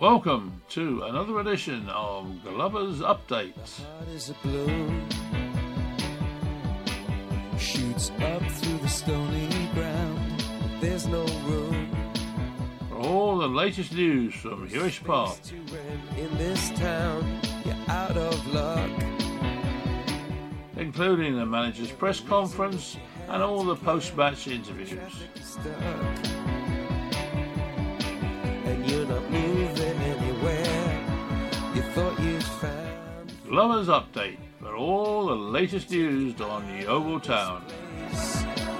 Welcome to another edition of Glover's Update. heart is a blue shoots up through the stony ground. There's no room. For all the latest news from Huish Park, in this town. You're out of luck. Including the manager's press conference and all the post-match interviews. Glover's Update for all the latest news on Yeovil Town.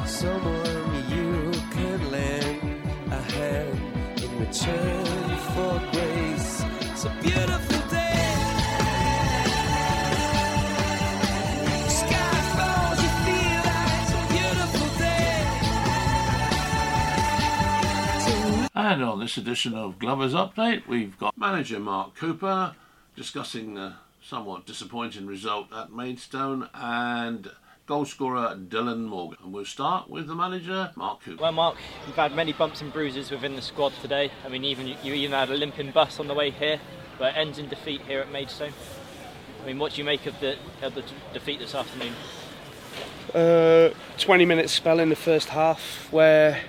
someone you could lend a hand in return for grace it's a beautiful day Sky falls, you feel like it's a beautiful day. And on this edition of Glover's Update, we've got manager Mark Cooper discussing the somewhat disappointing result at Maidstone and goalscorer Dylan Morgan. And we'll start with the manager, Mark Cooper. Well, Mark, you've had many bumps and bruises within the squad today. I mean, even you even had a limping bus on the way here, but it ends in defeat here at Maidstone. I mean, what do you make of the of the defeat this afternoon? uh, 20 minute spell in the first half where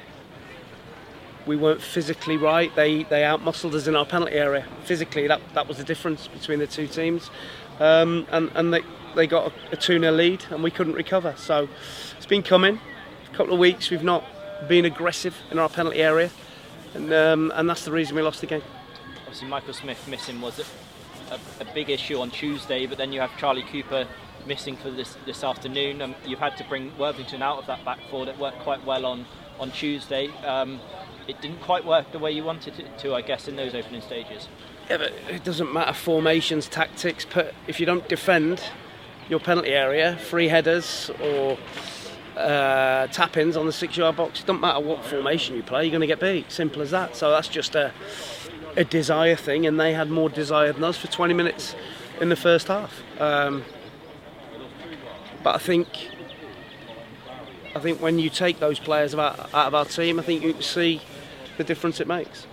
we weren't physically right. They they outmuscled us in our penalty area. Physically, that, that was the difference between the two teams. Um, and and they, they got a 2 0 lead and we couldn't recover. So it's been coming. A couple of weeks we've not been aggressive in our penalty area. And, um, and that's the reason we lost the game. Obviously, Michael Smith missing was a, a, a big issue on Tuesday, but then you have Charlie Cooper missing for this this afternoon. Um, you've had to bring Worthington out of that back four that worked quite well on on Tuesday. Um, it didn't quite work the way you wanted it to, I guess, in those opening stages. Yeah, but it doesn't matter formations, tactics. But if you don't defend your penalty area, free headers or uh, tap-ins on the six-yard box, it doesn't matter what formation you play, you're going to get beat. Simple as that. So that's just a, a desire thing, and they had more desire than us for 20 minutes in the first half. Um, but I think, I think when you take those players out, of our team, I think you can see the difference it makes.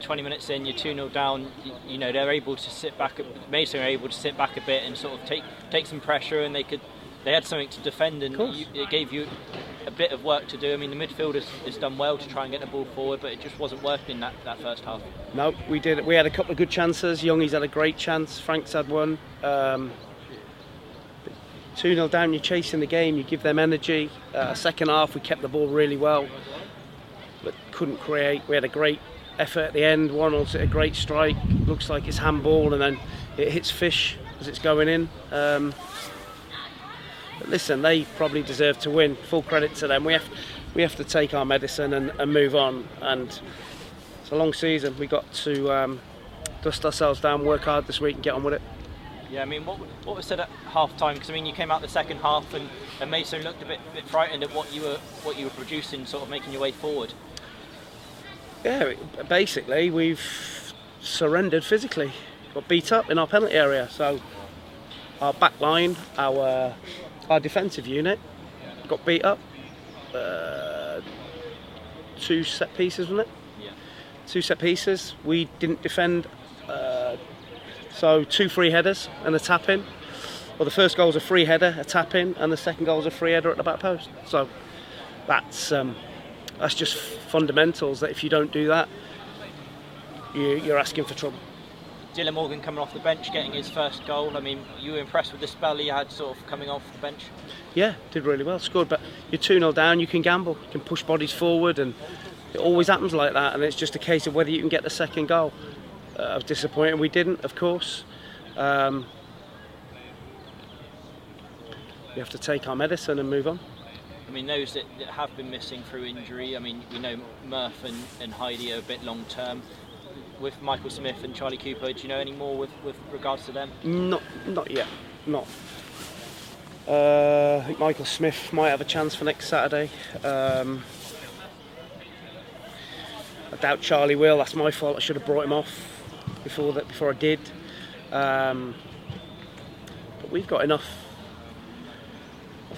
20 minutes in, you're 2 0 down. You, you know they're able to sit back. Maidstone are able to sit back a bit and sort of take take some pressure, and they could. They had something to defend, and you, it gave you a bit of work to do. I mean, the midfield has, has done well to try and get the ball forward, but it just wasn't working that, that first half. No, we did. We had a couple of good chances. Youngies had a great chance. Frank's had one. Um, 2 0 down, you're chasing the game, you give them energy. Uh, second half, we kept the ball really well, but couldn't create. We had a great effort at the end. One also a great strike. Looks like it's handball, and then it hits fish as it's going in. Um, but listen, they probably deserve to win. Full credit to them. We have, we have to take our medicine and, and move on. And it's a long season. We got to um, dust ourselves down, work hard this week, and get on with it. Yeah, I mean, what what was said at half time? Because I mean, you came out the second half and, and Maidstone looked a bit bit frightened at what you were what you were producing, sort of making your way forward. Yeah, basically we've surrendered physically. Got beat up in our penalty area. So our back line, our our defensive unit, got beat up. Uh, two set pieces, wasn't it? Yeah. Two set pieces. We didn't defend. Uh, so two free headers and a tap in. Well, the first goal was a free header, a tap in, and the second goal was a free header at the back post. So that's um, that's just fundamentals. That if you don't do that, you, you're asking for trouble. Dylan Morgan coming off the bench, getting his first goal. I mean, you were impressed with the spell he had, sort of coming off the bench. Yeah, did really well, scored. But you're 2 0 down, you can gamble, you can push bodies forward, and it always happens like that. And it's just a case of whether you can get the second goal. Uh, I was disappointed we didn't, of course. Um, we have to take our medicine and move on. I mean, those that, that have been missing through injury. I mean, we know Murph and, and Heidi are a bit long term. With Michael Smith and Charlie Cooper, do you know any more with, with regards to them? Not, not yet. Not. Uh, I think Michael Smith might have a chance for next Saturday. Um, I doubt Charlie will. That's my fault. I should have brought him off before that. Before I did. Um, but we've got enough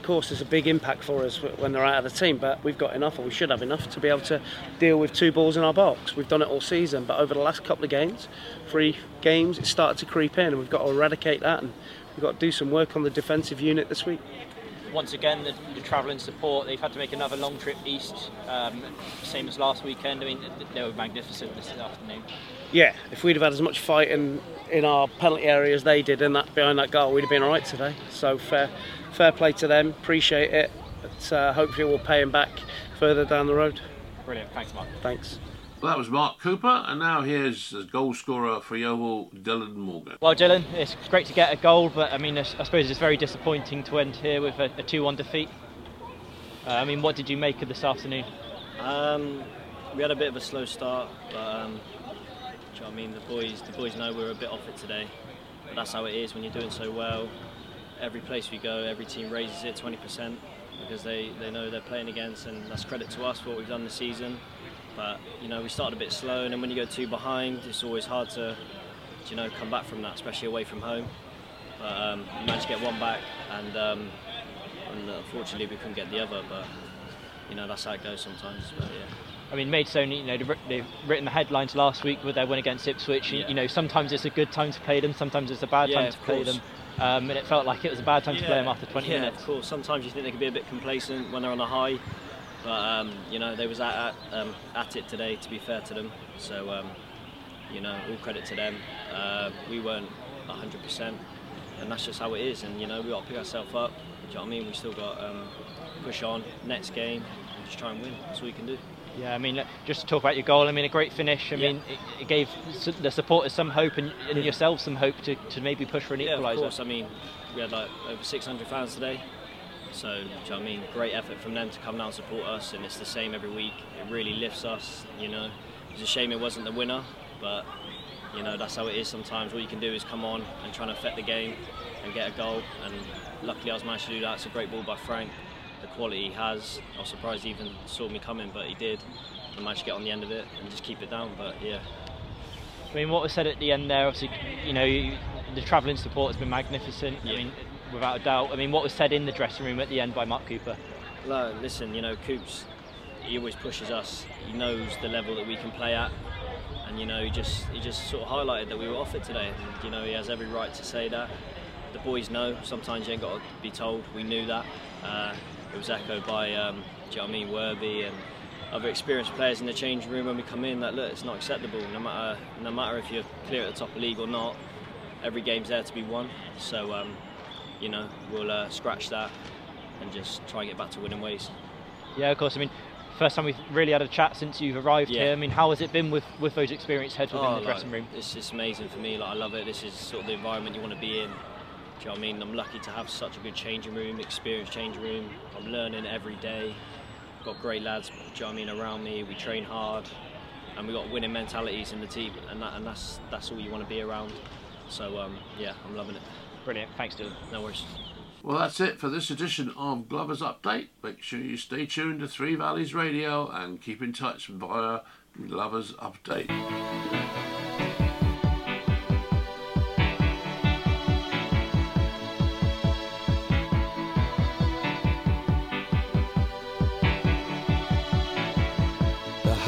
course, there's a big impact for us when they're out of the team, but we've got enough, or we should have enough, to be able to deal with two balls in our box. We've done it all season, but over the last couple of games, three games, it started to creep in, and we've got to eradicate that, and we've got to do some work on the defensive unit this week once again, the, the support, they've had to make another long trip east, um, same as last weekend. I mean, they were magnificent this afternoon. Yeah, if we'd have had as much fight in, in our penalty area as they did in that behind that goal, we'd have been all right today. So fair, fair play to them. Appreciate it. But uh, hopefully, we'll pay them back further down the road. Brilliant. Thanks, Mark. Thanks. Well, that was Mark Cooper, and now here's the goal scorer for Yeovil, Dylan Morgan. Well, Dylan, it's great to get a goal, but I mean, I suppose it's very disappointing to end here with a, a 2-1 defeat. Uh, I mean, what did you make of this afternoon? Um, we had a bit of a slow start, but um, you know I mean, the boys, the boys know we are a bit off it today, but that's how it is when you're doing so well. Every place we go, every team raises it 20% because they, they know they're playing against, and that's credit to us for what we've done this season. But you know, we started a bit slow, and then when you go two behind, it's always hard to, you know, come back from that, especially away from home. But um, we managed to get one back, and, um, and unfortunately we couldn't get the other. But you know, that's how it goes sometimes. But yeah. I mean, Maidstone, you know, they've written the headlines last week with their win against Ipswich. Yeah. You know, sometimes it's a good time to play them, sometimes it's a bad yeah, time to play them. Um, and it felt like it was a bad time yeah. to play them after 20 yeah, minutes. of course. Sometimes you think they can be a bit complacent when they're on a high, but um, you know they was at at, um, at, it today. To be fair to them, so um, you know all credit to them. Uh, we weren't 100%, and that's just how it is. And you know we got to pick ourselves up. Do you know what I mean? We still got um, push on next game and just try and win. That's all you can do. Yeah, I mean, just to talk about your goal, I mean, a great finish. I yeah. mean, it, it, gave the supporters some hope and, and yeah. yourself some hope to, to maybe push for an yeah, equaliser. of course. I mean, we had like over 600 fans today. So, you know I mean? Great effort from them to come down and support us, and it's the same every week. It really lifts us, you know. It's a shame it wasn't the winner, but, you know, that's how it is sometimes. All you can do is come on and try and affect the game and get a goal, and luckily I was managed to do that. It's a great ball by Frank. The quality he has. I was surprised he even saw me coming, but he did. I managed to get on the end of it and just keep it down, but yeah. I mean, what was said at the end there, obviously, you know, the travelling support has been magnificent. Yeah. I mean, without a doubt. I mean, what was said in the dressing room at the end by Mark Cooper? No, listen, you know, Coops, he always pushes us. He knows the level that we can play at, and you know, he just he just sort of highlighted that we were off it today. And, you know, he has every right to say that. The boys know. Sometimes you ain't got to be told. We knew that. Uh, it was echoed by, um, do you know I mean, Worthy and other experienced players in the changing room when we come in. That look, it's not acceptable. No matter no matter if you're clear at the top of the league or not, every game's there to be won. So. Um, you know, we'll uh, scratch that and just try and get back to winning ways. Yeah, of course. I mean, first time we've really had a chat since you've arrived yeah. here. I mean, how has it been with, with those experienced heads within oh, the dressing room? It's just amazing for me. Like I love it. This is sort of the environment you want to be in. Do you know what I mean? I'm lucky to have such a good changing room, experienced changing room. I'm learning every day. Got great lads, do you know what I mean, around me. We train hard, and we've got winning mentalities in the team, and that, and that's that's all you want to be around. So um, yeah, I'm loving it. Brilliant. Thanks, Dylan. No worries. Well, that's it for this edition of Glover's Update. Make sure you stay tuned to Three Valleys Radio and keep in touch via Glover's Update.